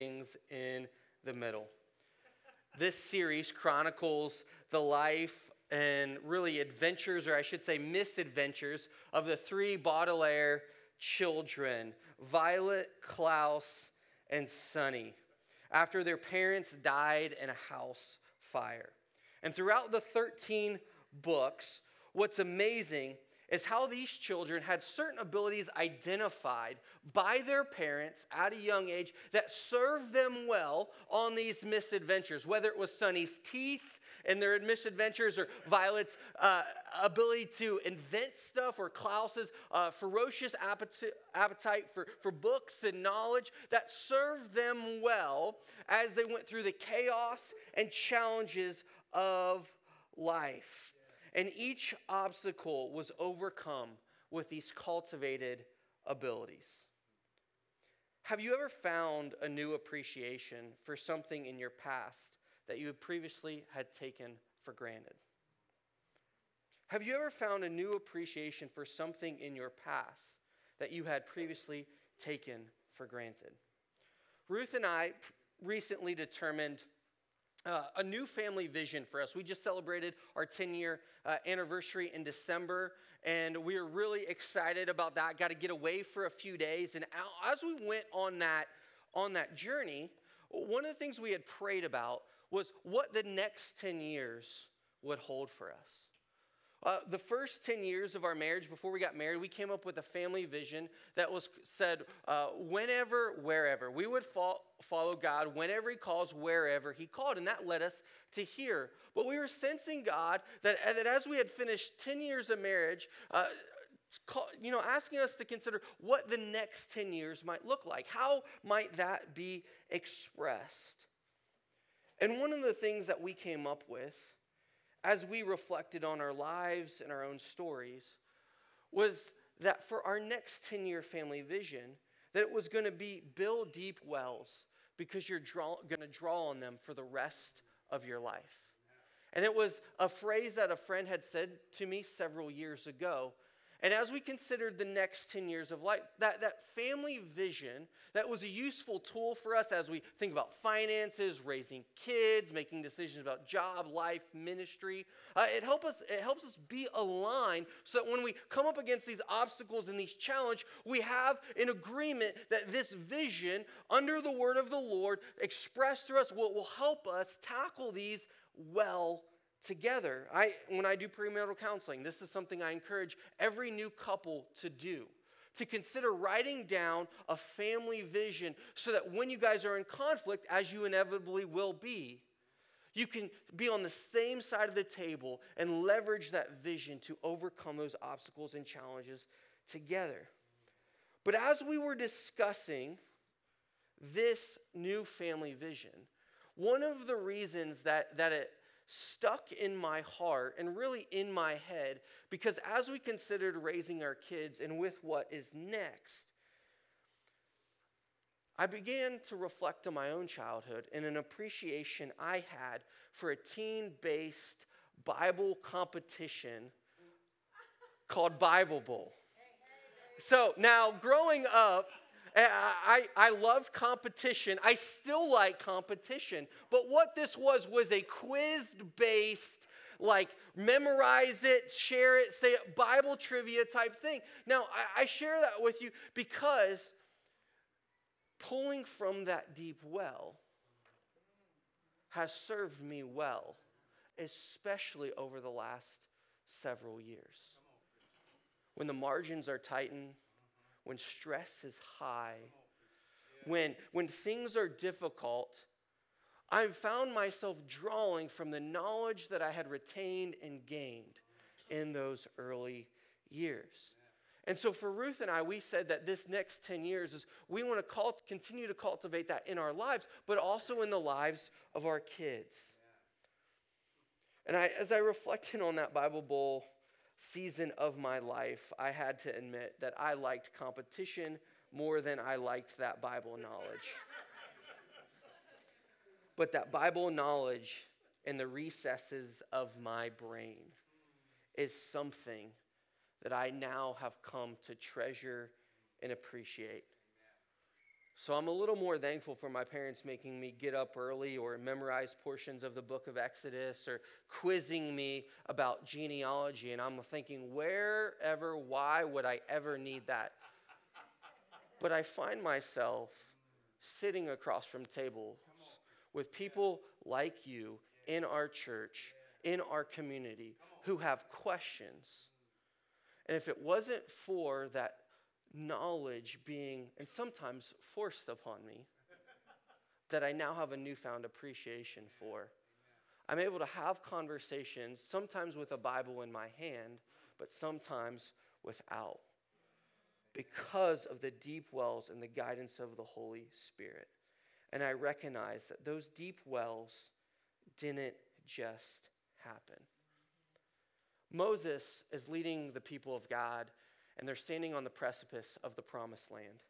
things in the middle. This series chronicles the life and really adventures, or I should say misadventures, of the three Baudelaire children Violet, Klaus, and Sunny after their parents died in a house fire. And throughout the 13 books, what's amazing is how these children had certain abilities identified by their parents at a young age that served them well on these misadventures, whether it was Sunny's teeth and their misadventures or Violet's uh, ability to invent stuff or Klaus's uh, ferocious appetite, appetite for, for books and knowledge that served them well as they went through the chaos and challenges of life. And each obstacle was overcome with these cultivated abilities. Have you ever found a new appreciation for something in your past that you previously had taken for granted? Have you ever found a new appreciation for something in your past that you had previously taken for granted? Ruth and I recently determined uh, a new family vision for us. We just celebrated our 10 year uh, anniversary in December, and we are really excited about that. Got to get away for a few days. And as we went on that, on that journey, one of the things we had prayed about was what the next 10 years would hold for us. Uh, the first 10 years of our marriage, before we got married, we came up with a family vision that was said, uh, whenever, wherever. We would fo- follow God whenever He calls, wherever He called. And that led us to here. But we were sensing God that, that as we had finished 10 years of marriage, uh, you know, asking us to consider what the next 10 years might look like. How might that be expressed? And one of the things that we came up with as we reflected on our lives and our own stories was that for our next 10 year family vision, that it was going to be build deep wells because you're going to draw on them for the rest of your life. And it was a phrase that a friend had said to me several years ago and as we considered the next 10 years of life, that, that family vision that was a useful tool for us as we think about finances, raising kids, making decisions about job, life, ministry, uh, it, help us, it helps us be aligned so that when we come up against these obstacles and these challenges, we have an agreement that this vision under the word of the Lord expressed through us will, will help us tackle these well together. I, when I do premarital counseling, this is something I encourage every new couple to do. To consider writing down a family vision so that when you guys are in conflict, as you inevitably will be, you can be on the same side of the table and leverage that vision to overcome those obstacles and challenges together. But as we were discussing this new family vision, one of the reasons that, that it stuck in my heart and really in my head because as we considered raising our kids and with what is next, I began to reflect on my own childhood and an appreciation I had for a teen based Bible competition called Bible Bowl. So now, growing up, I, I loved competition. I still like competition. But what this was was a quiz based, like memorize it, share it, say it, Bible trivia type thing. Now, I, I share that with you because pulling from that deep well has served me well, especially over the last several years. When the margins are tightened, when stress is high, when, when things are difficult, I've found myself drawing from the knowledge that I had retained and gained in those early years. And so for Ruth and I, we said that this next 10 years is we want to cult, continue to cultivate that in our lives, but also in the lives of our kids. And I, as I reflected on that Bible Bowl season of my life, I had to admit that I liked competition more than I liked that Bible knowledge. but that Bible knowledge in the recesses of my brain is something that I now have come to treasure and appreciate So I'm a little more thankful for my parents making me get up early or memorize portions of the book of Exodus or quizzing me about genealogy. And I'm thinking, wherever, why would I ever need that? But I find myself sitting across from tables with people like you in our church, in our community, who have questions. And if it wasn't for that knowledge being, and sometimes forced upon me, that I now have a newfound appreciation for. I'm able to have conversations, sometimes with a Bible in my hand, but sometimes without, because of the deep wells and the guidance of the Holy Spirit. And I recognize that those deep wells didn't just happen. Moses is leading the people of God and they're standing on the precipice of the promised land.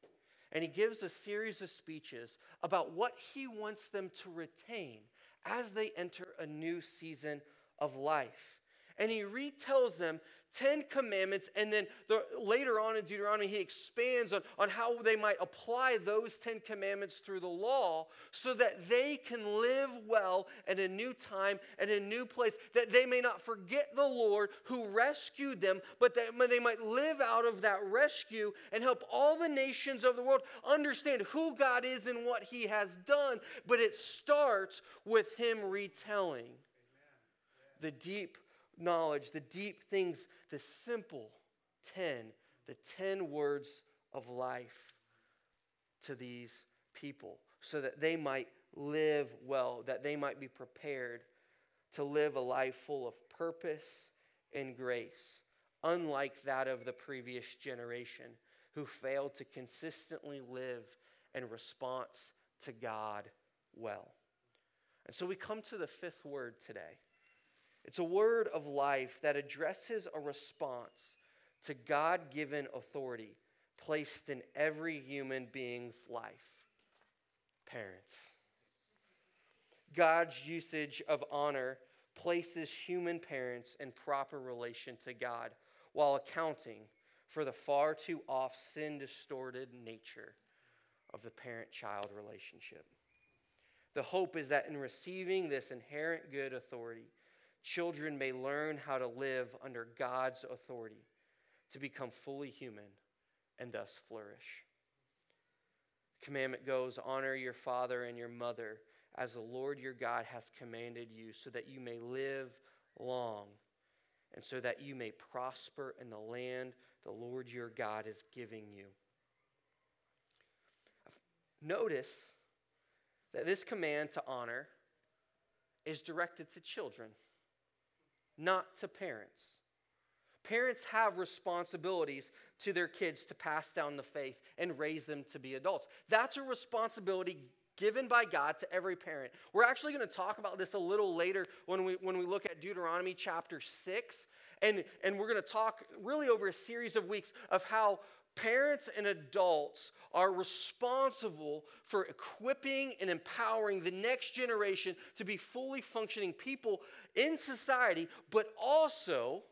And he gives a series of speeches about what he wants them to retain as they enter a new season of life. And he retells them Ten Commandments, and then the, later on in Deuteronomy, he expands on, on how they might apply those Ten Commandments through the law so that they can live well in a new time and a new place, that they may not forget the Lord who rescued them, but that they might live out of that rescue and help all the nations of the world understand who God is and what he has done. But it starts with him retelling the deep knowledge, the deep things, the simple 10, the 10 words of life to these people so that they might live well, that they might be prepared to live a life full of purpose and grace, unlike that of the previous generation who failed to consistently live in response to God well. And so we come to the fifth word today. It's a word of life that addresses a response to God given authority placed in every human being's life parents. God's usage of honor places human parents in proper relation to God while accounting for the far too oft sin distorted nature of the parent child relationship. The hope is that in receiving this inherent good authority, children may learn how to live under God's authority to become fully human and thus flourish. The commandment goes honor your father and your mother as the Lord your God has commanded you, so that you may live long and so that you may prosper in the land the Lord your God is giving you. Notice that this command to honor is directed to children not to parents. Parents have responsibilities to their kids to pass down the faith and raise them to be adults. That's a responsibility given by God to every parent. We're actually going to talk about this a little later when we, when we look at Deuteronomy chapter 6. And, and we're going to talk really over a series of weeks of how Parents and adults are responsible for equipping and empowering the next generation to be fully functioning people in society, but also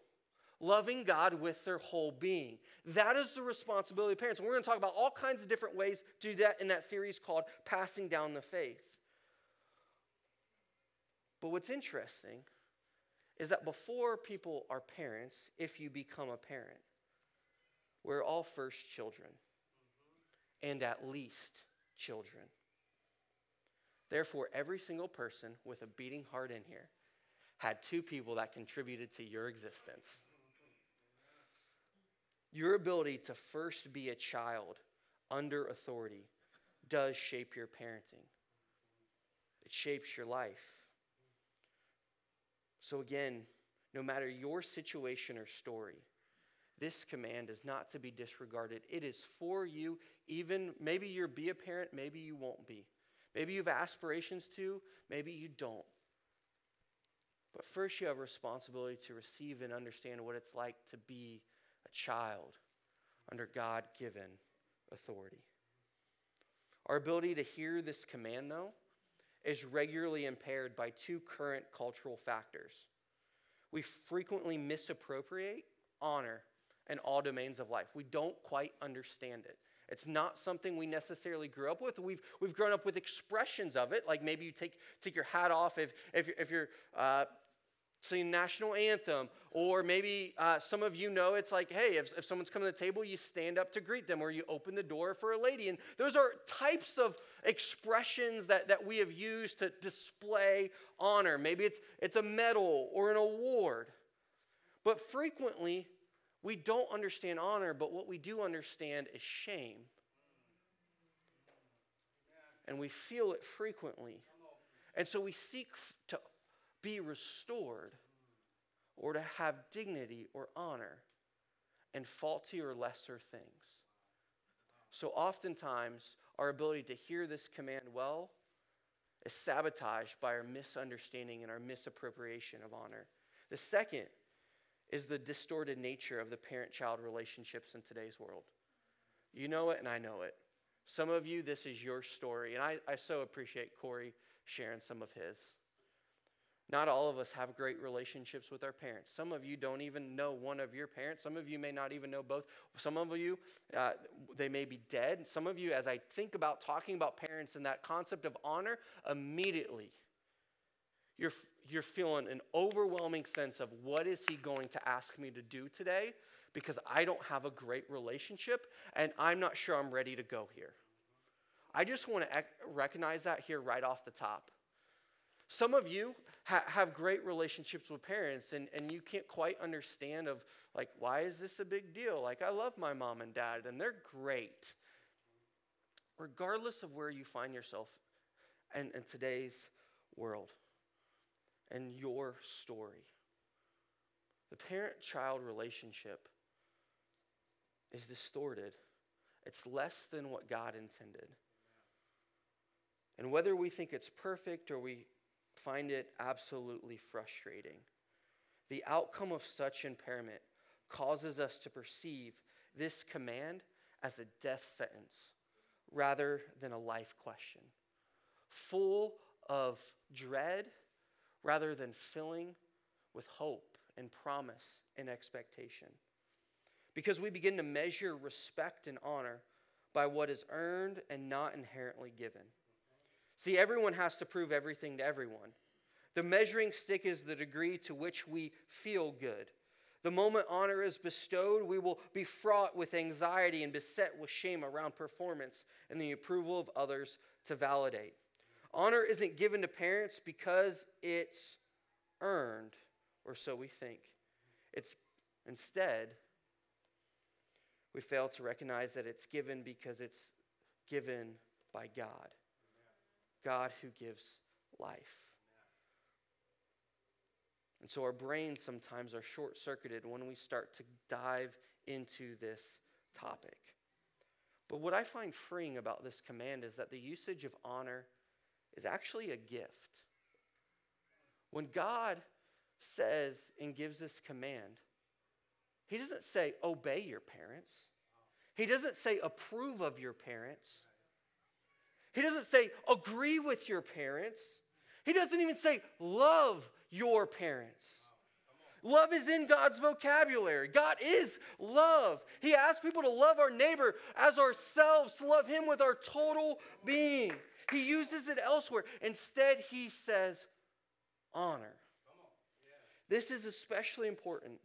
loving God with their whole being. That is the responsibility of parents. And we're going to talk about all kinds of different ways to do that in that series called Passing Down the Faith. But what's interesting is that before people are parents, if you become a parent, we're all first children, and at least children. Therefore, every single person with a beating heart in here had two people that contributed to your existence. Your ability to first be a child under authority does shape your parenting, it shapes your life. So, again, no matter your situation or story, this command is not to be disregarded. It is for you, even maybe you'll be a parent, maybe you won't be. Maybe you have aspirations to, maybe you don't. But first, you have a responsibility to receive and understand what it's like to be a child under God given authority. Our ability to hear this command, though, is regularly impaired by two current cultural factors. We frequently misappropriate honor in all domains of life. We don't quite understand it. It's not something we necessarily grew up with. We've, we've grown up with expressions of it, like maybe you take, take your hat off if, if you're, if you're uh, singing national anthem, or maybe uh, some of you know it's like, hey, if, if someone's coming to the table, you stand up to greet them, or you open the door for a lady. And those are types of expressions that, that we have used to display honor. Maybe it's, it's a medal or an award. But frequently, we don't understand honor, but what we do understand is shame. And we feel it frequently. And so we seek to be restored or to have dignity or honor and faulty or lesser things. So oftentimes, our ability to hear this command well is sabotaged by our misunderstanding and our misappropriation of honor. The second is the distorted nature of the parent child relationships in today's world. You know it, and I know it. Some of you, this is your story, and I, I so appreciate Corey sharing some of his. Not all of us have great relationships with our parents. Some of you don't even know one of your parents. Some of you may not even know both. Some of you, uh, they may be dead. Some of you, as I think about talking about parents and that concept of honor, immediately you're, you're feeling an overwhelming sense of what is he going to ask me to do today because I don't have a great relationship and I'm not sure I'm ready to go here. I just want to recognize that here right off the top. Some of you ha- have great relationships with parents and, and you can't quite understand of like why is this a big deal like i love my mom and dad and they're great regardless of where you find yourself in, in today's world and your story. The parent child relationship is distorted, it's less than what God intended. And whether we think it's perfect or we find it absolutely frustrating, the outcome of such impairment causes us to perceive this command as a death sentence rather than a life question, full of dread rather than filling with hope and promise and expectation. Because we begin to measure respect and honor by what is earned and not inherently given. See, everyone has to prove everything to everyone. The measuring stick is the degree to which we feel good. The moment honor is bestowed, we will be fraught with anxiety and beset with shame around performance and the approval of others to validate. Honor isn't given to parents because it's earned, or so we think. It's instead, we fail to recognize that it's given because it's given by God. God who gives life. And so our brains sometimes are short circuited when we start to dive into this topic. But what I find freeing about this command is that the usage of honor is actually a gift. When God says and gives this command, He doesn't say, obey your parents. He doesn't say, approve of your parents. He doesn't say, agree with your parents. He doesn't even say, love your parents. Love is in God's vocabulary. God is love. He asks people to love our neighbor as ourselves, to love Him with our total being. He uses it elsewhere. Instead, he says, honor. This is especially important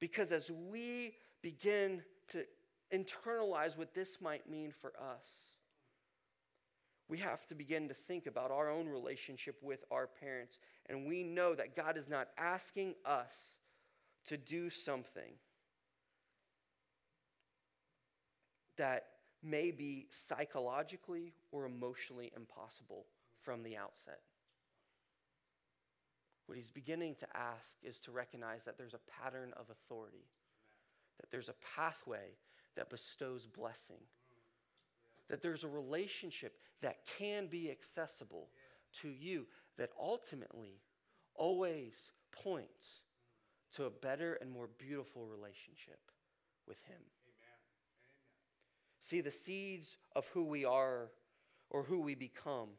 because as we begin to internalize what this might mean for us, we have to begin to think about our own relationship with our parents. And we know that God is not asking us to do something that may be psychologically or emotionally impossible from the outset. What he's beginning to ask is to recognize that there's a pattern of authority, that there's a pathway that bestows blessing, that there's a relationship that can be accessible to you that ultimately always points to a better and more beautiful relationship with him. See, the seeds of who we are or who we become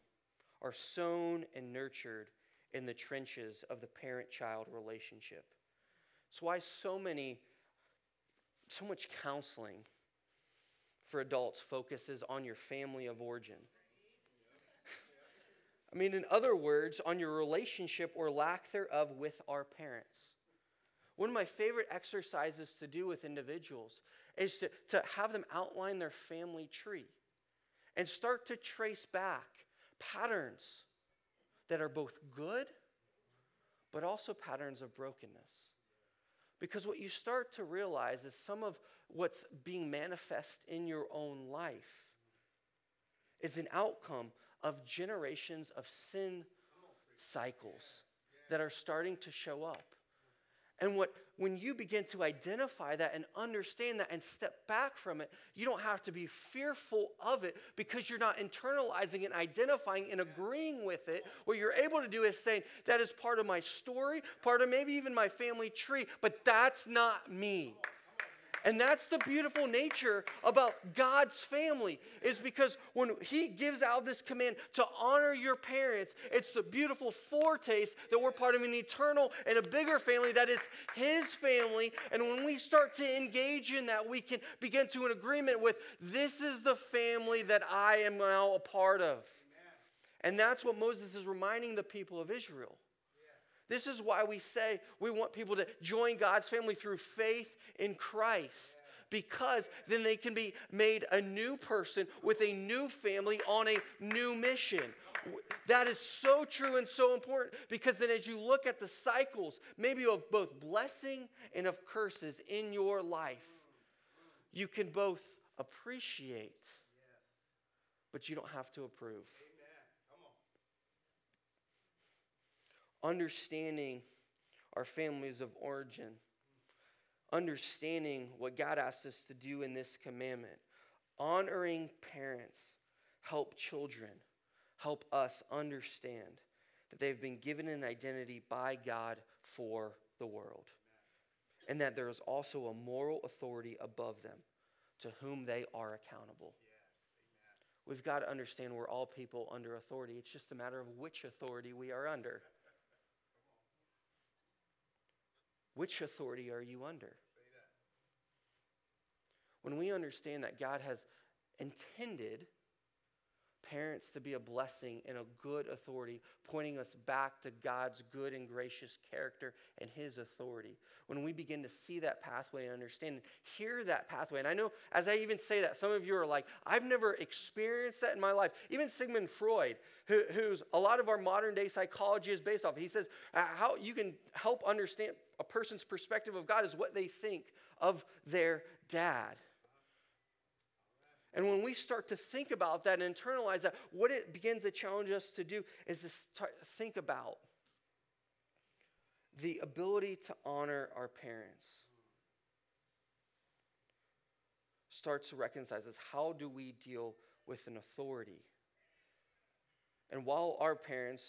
are sown and nurtured in the trenches of the parent child relationship. That's why so many, so much counseling for adults focuses on your family of origin. I mean, in other words, on your relationship or lack thereof with our parents. One of my favorite exercises to do with individuals is to, to have them outline their family tree and start to trace back patterns that are both good, but also patterns of brokenness. Because what you start to realize is some of what's being manifest in your own life is an outcome of generations of sin cycles that are starting to show up. And what when you begin to identify that and understand that and step back from it, you don't have to be fearful of it because you're not internalizing and identifying and agreeing with it. What you're able to do is saying, that is part of my story, part of maybe even my family tree, but that's not me. And that's the beautiful nature about God's family, is because when He gives out this command to honor your parents, it's the beautiful foretaste that we're part of an eternal and a bigger family that is His family. And when we start to engage in that, we can begin to an agreement with this is the family that I am now a part of. And that's what Moses is reminding the people of Israel. This is why we say we want people to join God's family through faith in Christ. Because then they can be made a new person with a new family on a new mission. That is so true and so important because then, as you look at the cycles, maybe of both blessing and of curses in your life, you can both appreciate, but you don't have to approve. Understanding our families of origin, understanding what God asks us to do in this commandment, honoring parents, help children, help us understand that they've been given an identity by God for the world. And that there is also a moral authority above them to whom they are accountable. We've got to understand we're all people under authority. It's just a matter of which authority we are under. Which authority are you under? When we understand that God has intended parents to be a blessing and a good authority, pointing us back to God's good and gracious character and His authority. When we begin to see that pathway and understand, hear that pathway. And I know as I even say that, some of you are like, I've never experienced that in my life. Even Sigmund Freud, who, who's a lot of our modern day psychology is based off, he says, uh, how you can help understand a person's perspective of God is what they think of their dad. And when we start to think about that and internalize that, what it begins to challenge us to do is to think about the ability to honor our parents. Starts to reconcile us. How do we deal with an authority? And while our parents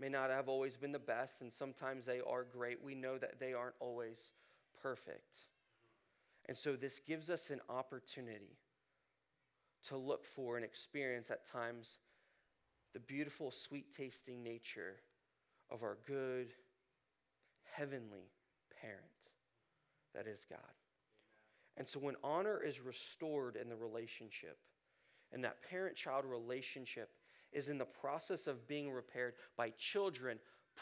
may not have always been the best, and sometimes they are great, we know that they aren't always perfect. And so this gives us an opportunity to look for and experience at times the beautiful, sweet tasting nature of our good, heavenly parent that is God. And so when honor is restored in the relationship, and that parent child relationship is in the process of being repaired by children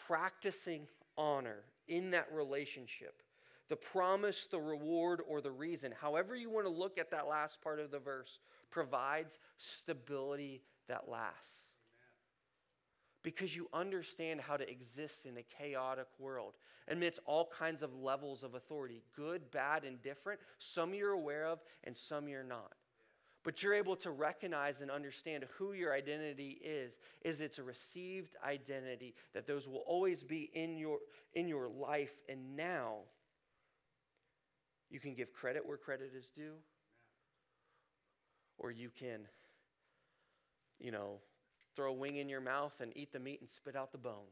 practicing honor in that relationship, the promise, the reward, or the reason, however you want to look at that last part of the verse, provides stability that lasts. Because you understand how to exist in a chaotic world amidst all kinds of levels of authority good, bad, and different. Some you're aware of, and some you're not. But you're able to recognize and understand who your identity is. Is it's a received identity that those will always be in your in your life and now you can give credit where credit is due or you can, you know, throw a wing in your mouth and eat the meat and spit out the bone.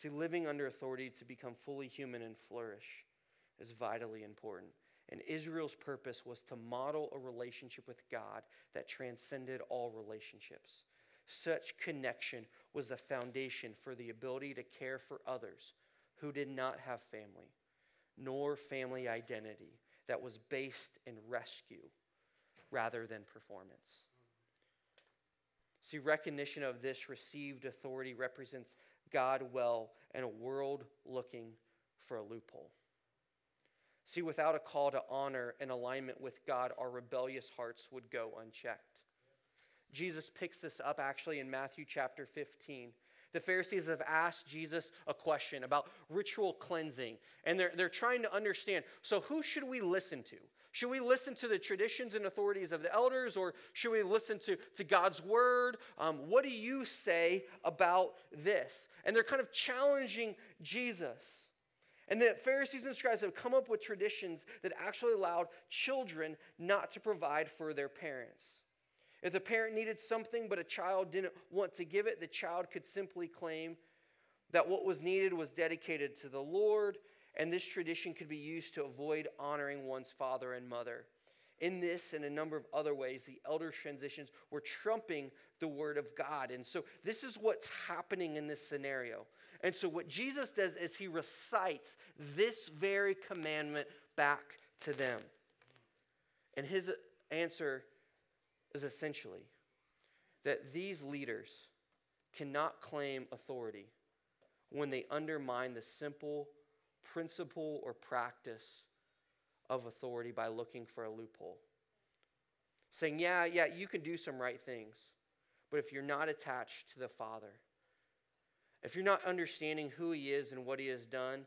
See, living under authority to become fully human and flourish is vitally important. And Israel's purpose was to model a relationship with God that transcended all relationships. Such connection was the foundation for the ability to care for others who did not have family, nor family identity, that was based in rescue rather than performance. See, recognition of this received authority represents God well and a world looking for a loophole. See, without a call to honor and alignment with God, our rebellious hearts would go unchecked. Jesus picks this up actually in Matthew chapter 15. The Pharisees have asked Jesus a question about ritual cleansing, and they're, they're trying to understand so, who should we listen to? Should we listen to the traditions and authorities of the elders, or should we listen to, to God's word? Um, what do you say about this? And they're kind of challenging Jesus. And the Pharisees and scribes have come up with traditions that actually allowed children not to provide for their parents. If the parent needed something but a child didn't want to give it, the child could simply claim that what was needed was dedicated to the Lord, and this tradition could be used to avoid honoring one's father and mother. In this and a number of other ways, the elder transitions were trumping the word of God. And so, this is what's happening in this scenario. And so, what Jesus does is he recites this very commandment back to them. And his answer is essentially that these leaders cannot claim authority when they undermine the simple principle or practice of authority by looking for a loophole. Saying, yeah, yeah, you can do some right things, but if you're not attached to the Father, if you're not understanding who He is and what He has done,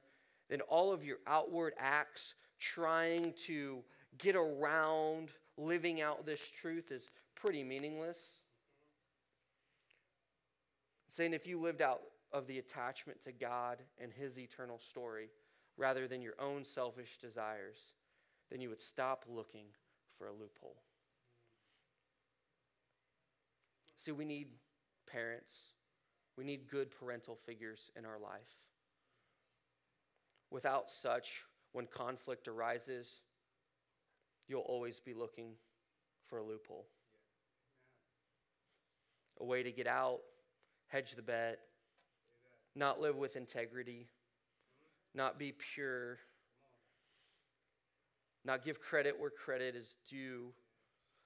then all of your outward acts trying to get around living out this truth is pretty meaningless. Saying if you lived out of the attachment to God and His eternal story rather than your own selfish desires, then you would stop looking for a loophole. See, we need parents, we need good parental figures in our life. Without such, when conflict arises, you'll always be looking for a loophole. A way to get out, hedge the bet, not live with integrity, not be pure, not give credit where credit is due,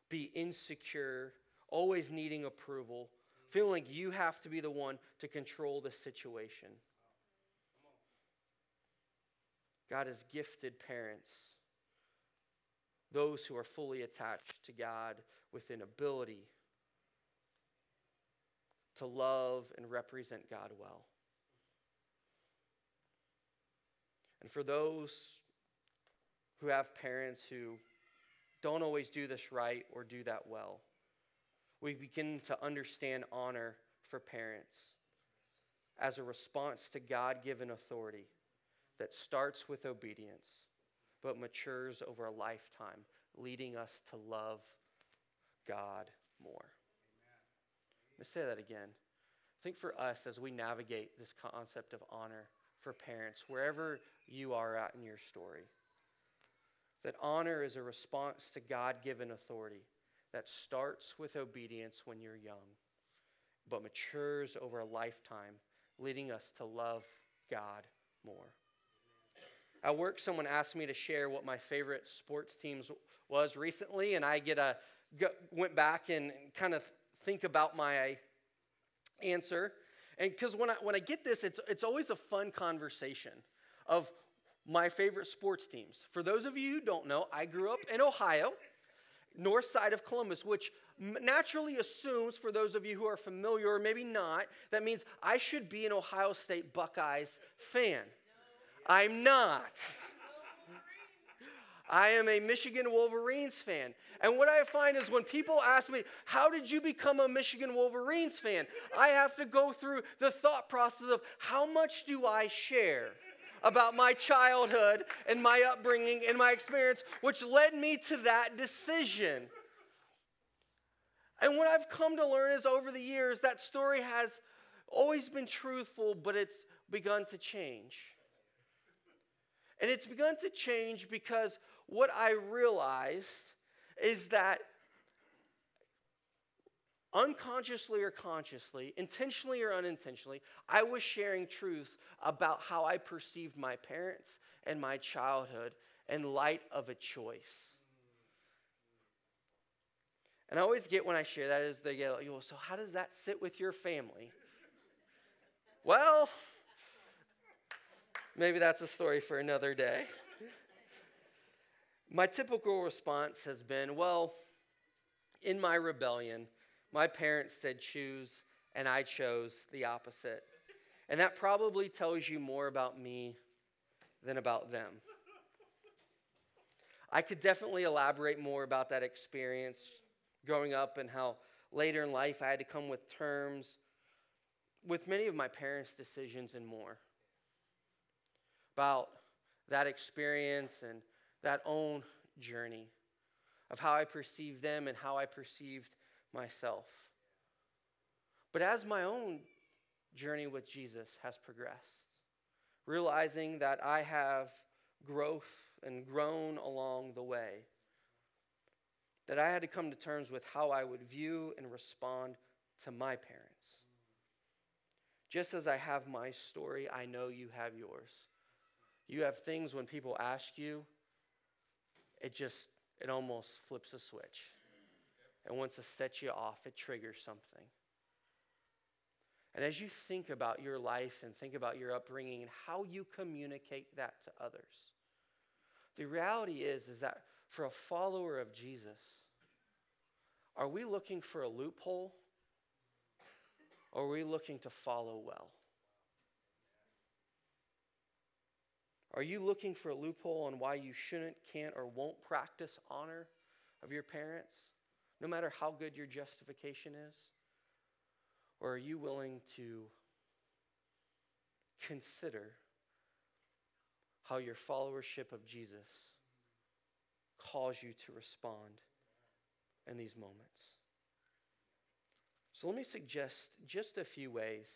be insecure, always needing approval, feeling like you have to be the one to control the situation. God has gifted parents those who are fully attached to God with an ability to love and represent God well. And for those who have parents who don't always do this right or do that well, we begin to understand honor for parents as a response to God given authority that starts with obedience but matures over a lifetime, leading us to love God more. Let me say that again. I think for us, as we navigate this concept of honor for parents, wherever you are at in your story, that honor is a response to God given authority that starts with obedience when you're young, but matures over a lifetime, leading us to love God more. At work, someone asked me to share what my favorite sports teams was recently, and I get a went back and kind of think about my answer. And because when I when I get this, it's it's always a fun conversation of my favorite sports teams. For those of you who don't know, I grew up in Ohio, north side of Columbus, which naturally assumes, for those of you who are familiar or maybe not, that means I should be an Ohio State Buckeyes fan. I'm not. I am a Michigan Wolverines fan. And what I find is when people ask me, How did you become a Michigan Wolverines fan? I have to go through the thought process of how much do I share about my childhood and my upbringing and my experience, which led me to that decision. And what I've come to learn is over the years, that story has always been truthful, but it's begun to change. And it's begun to change because what I realized is that unconsciously or consciously, intentionally or unintentionally, I was sharing truths about how I perceived my parents and my childhood in light of a choice. And I always get when I share that is they get, oh, so how does that sit with your family? well, maybe that's a story for another day. My typical response has been, well, in my rebellion, my parents said choose, and I chose the opposite. And that probably tells you more about me than about them. I could definitely elaborate more about that experience growing up and how later in life I had to come with terms with many of my parents' decisions and more. About that experience and that own journey of how I perceived them and how I perceived myself. But as my own journey with Jesus has progressed, realizing that I have growth and grown along the way, that I had to come to terms with how I would view and respond to my parents. Just as I have my story, I know you have yours. You have things when people ask you, it just, it almost flips a switch. And once it sets you off, it triggers something. And as you think about your life and think about your upbringing and how you communicate that to others, the reality is, is that for a follower of Jesus, are we looking for a loophole or are we looking to follow well? Are you looking for a loophole on why you shouldn't, can't, or won't practice honor of your parents, no matter how good your justification is? Or are you willing to consider how your followership of Jesus calls you to respond in these moments? So let me suggest just a few ways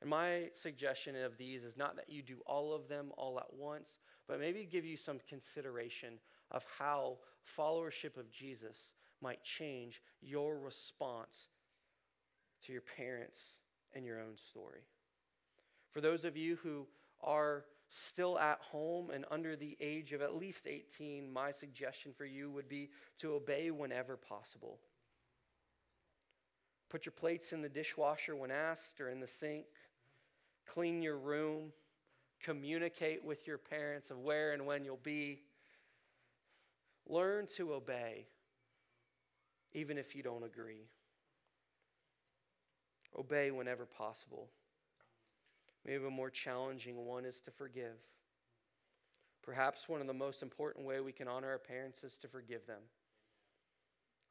and my suggestion of these is not that you do all of them all at once, but maybe give you some consideration of how followership of Jesus might change your response to your parents and your own story. For those of you who are still at home and under the age of at least 18, my suggestion for you would be to obey whenever possible. Put your plates in the dishwasher when asked or in the sink clean your room, communicate with your parents of where and when you'll be. Learn to obey, even if you don't agree. Obey whenever possible. Maybe a more challenging one is to forgive. Perhaps one of the most important way we can honor our parents is to forgive them.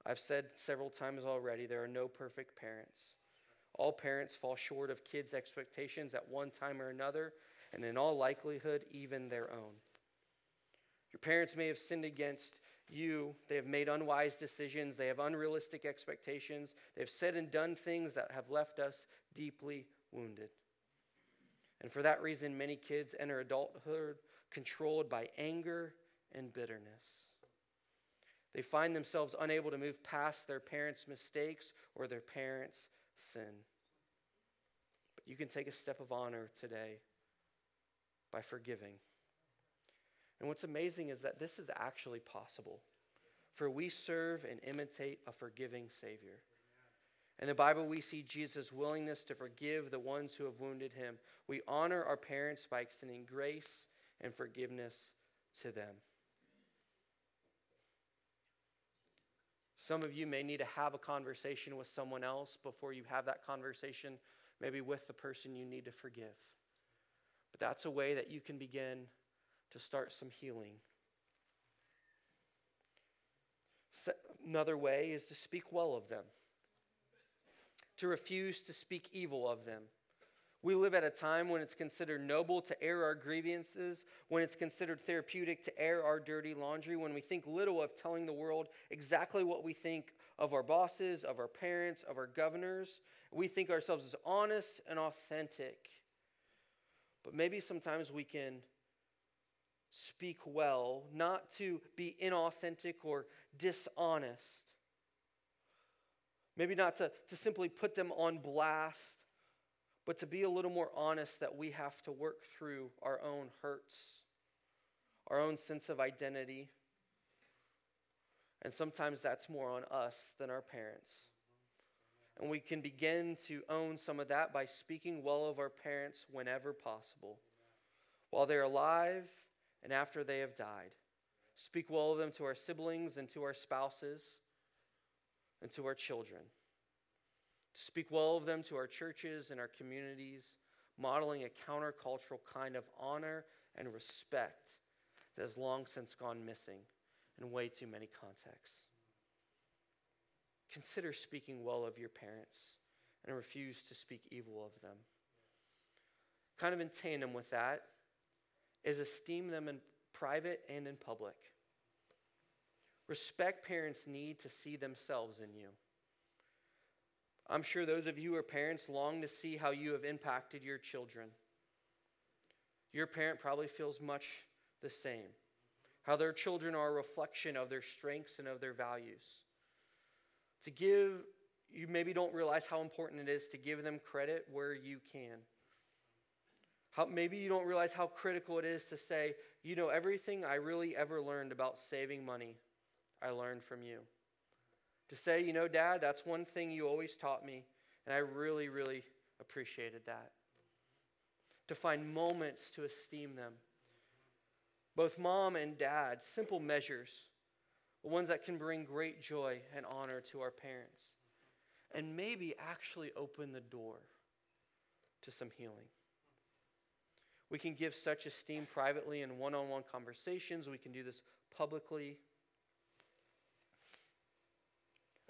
I've said several times already there are no perfect parents. All parents fall short of kids' expectations at one time or another, and in all likelihood, even their own. Your parents may have sinned against you. They have made unwise decisions. They have unrealistic expectations. They have said and done things that have left us deeply wounded. And for that reason, many kids enter adulthood controlled by anger and bitterness. They find themselves unable to move past their parents' mistakes or their parents' sin. But you can take a step of honor today by forgiving. And what's amazing is that this is actually possible. For we serve and imitate a forgiving Savior. In the Bible, we see Jesus' willingness to forgive the ones who have wounded him. We honor our parents by extending grace and forgiveness to them. Some of you may need to have a conversation with someone else before you have that conversation, maybe with the person you need to forgive. But that's a way that you can begin to start some healing. Another way is to speak well of them, to refuse to speak evil of them. We live at a time when it's considered noble to air our grievances, when it's considered therapeutic to air our dirty laundry, when we think little of telling the world exactly what we think of our bosses, of our parents, of our governors. We think ourselves as honest and authentic. But maybe sometimes we can speak well, not to be inauthentic or dishonest. Maybe not to, to simply put them on blast but to be a little more honest that we have to work through our own hurts, our own sense of identity. And sometimes that's more on us than our parents. And we can begin to own some of that by speaking well of our parents whenever possible, while they're alive and after they have died. Speak well of them to our siblings and to our spouses and to our children. Speak well of them to our churches and our communities, modeling a countercultural kind of honor and respect that has long since gone missing in way too many contexts. Consider speaking well of your parents and refuse to speak evil of them. Kind of in tandem with that is esteem them in private and in public. Respect parents' need to see themselves in you. I'm sure those of you who are parents long to see how you have impacted your children. Your parent probably feels much the same. How their children are a reflection of their strengths and of their values. To give, you maybe don't realize how important it is to give them credit where you can. How, maybe you don't realize how critical it is to say, you know, everything I really ever learned about saving money, I learned from you. To say, you know, Dad, that's one thing you always taught me, and I really, really appreciated that. To find moments to esteem them. Both mom and dad, simple measures, the ones that can bring great joy and honor to our parents, and maybe actually open the door to some healing. We can give such esteem privately in one on one conversations. We can do this publicly.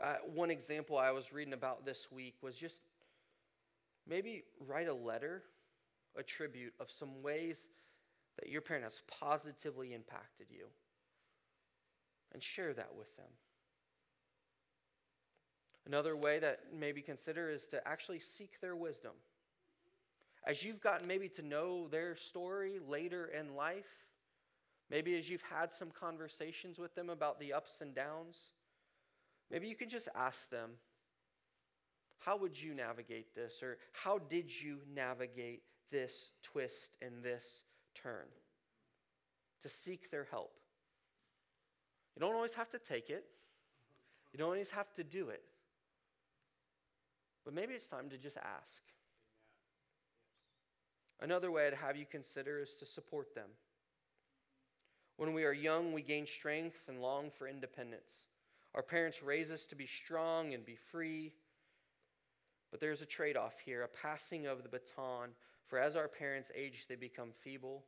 Uh, one example I was reading about this week was just maybe write a letter, a tribute of some ways that your parent has positively impacted you, and share that with them. Another way that maybe consider is to actually seek their wisdom. As you've gotten maybe to know their story later in life, maybe as you've had some conversations with them about the ups and downs, maybe you can just ask them, How would you navigate this? Or how did you navigate this twist and this turn? To seek their help. You don't always have to take it, you don't always have to do it. But maybe it's time to just ask. Another way I'd have you consider is to support them. When we are young, we gain strength and long for independence. Our parents raise us to be strong and be free. But there's a trade off here, a passing of the baton. For as our parents age, they become feeble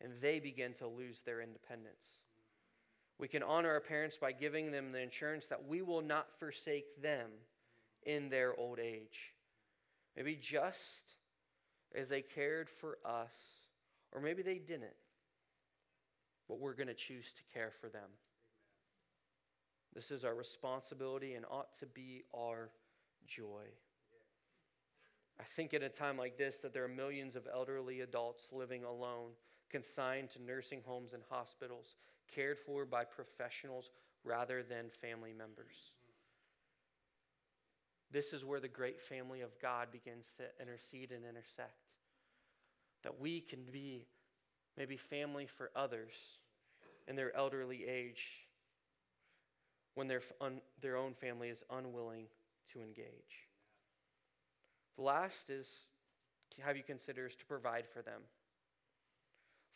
and they begin to lose their independence. We can honor our parents by giving them the assurance that we will not forsake them in their old age. Maybe just as they cared for us, or maybe they didn't, but we're going to choose to care for them. This is our responsibility and ought to be our joy. I think at a time like this that there are millions of elderly adults living alone, consigned to nursing homes and hospitals, cared for by professionals rather than family members. This is where the great family of God begins to intercede and intersect that we can be maybe family for others in their elderly age when their, un, their own family is unwilling to engage. The last is have you consider is to provide for them.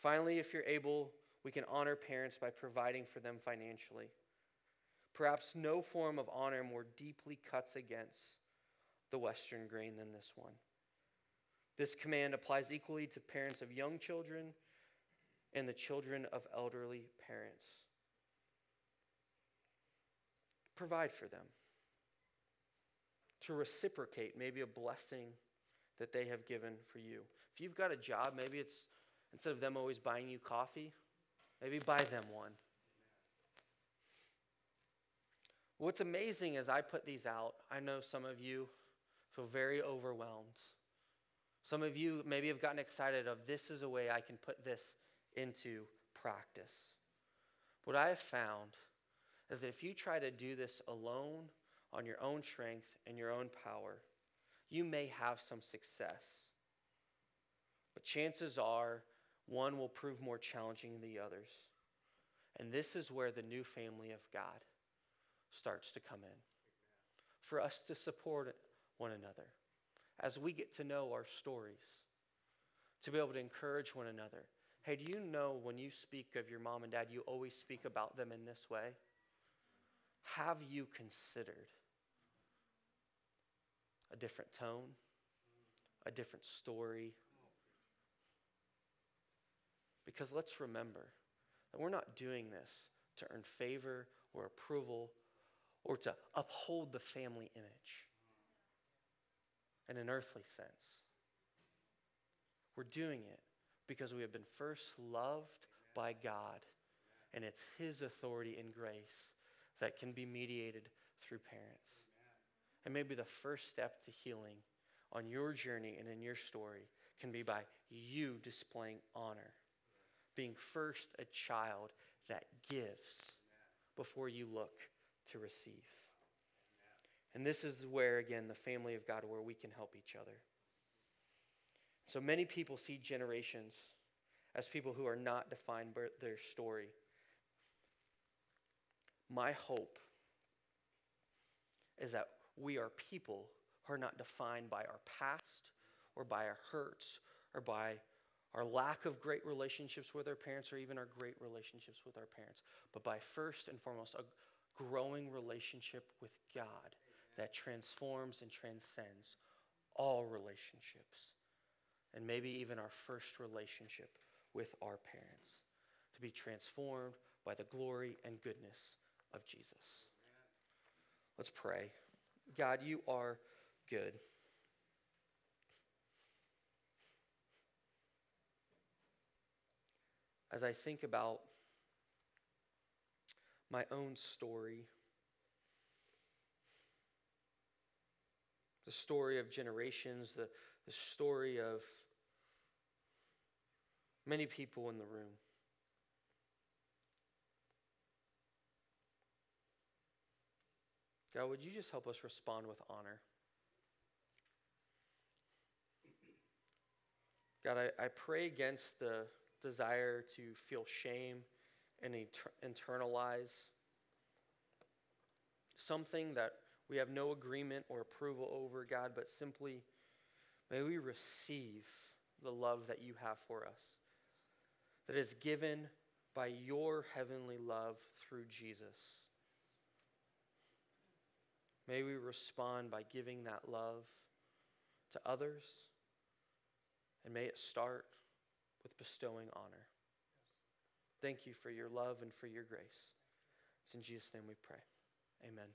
Finally, if you're able, we can honor parents by providing for them financially. Perhaps no form of honor more deeply cuts against the Western grain than this one. This command applies equally to parents of young children and the children of elderly parents. Provide for them. To reciprocate maybe a blessing that they have given for you. If you've got a job, maybe it's instead of them always buying you coffee, maybe buy them one. What's amazing is I put these out, I know some of you feel very overwhelmed. Some of you maybe have gotten excited of this is a way I can put this into practice. What I have found is that if you try to do this alone on your own strength and your own power, you may have some success. But chances are one will prove more challenging than the others. And this is where the new family of God starts to come in. For us to support one another as we get to know our stories, to be able to encourage one another. Hey, do you know when you speak of your mom and dad, you always speak about them in this way? Have you considered a different tone, a different story? Because let's remember that we're not doing this to earn favor or approval or to uphold the family image in an earthly sense. We're doing it because we have been first loved by God, and it's His authority and grace that can be mediated through parents. And maybe the first step to healing on your journey and in your story can be by you displaying honor, being first a child that gives before you look to receive. And this is where, again, the family of God, where we can help each other. So many people see generations as people who are not defined by their story. My hope is that we are people who are not defined by our past or by our hurts or by our lack of great relationships with our parents or even our great relationships with our parents, but by first and foremost a growing relationship with God that transforms and transcends all relationships. And maybe even our first relationship with our parents. To be transformed by the glory and goodness of Jesus. Let's pray. God, you are good. As I think about my own story, the story of generations, the, the story of many people in the room. God, would you just help us respond with honor? God, I, I pray against the desire to feel shame and inter- internalize something that we have no agreement or approval over, God, but simply may we receive the love that you have for us, that is given by your heavenly love through Jesus. May we respond by giving that love to others, and may it start with bestowing honor. Thank you for your love and for your grace. It's in Jesus' name we pray. Amen.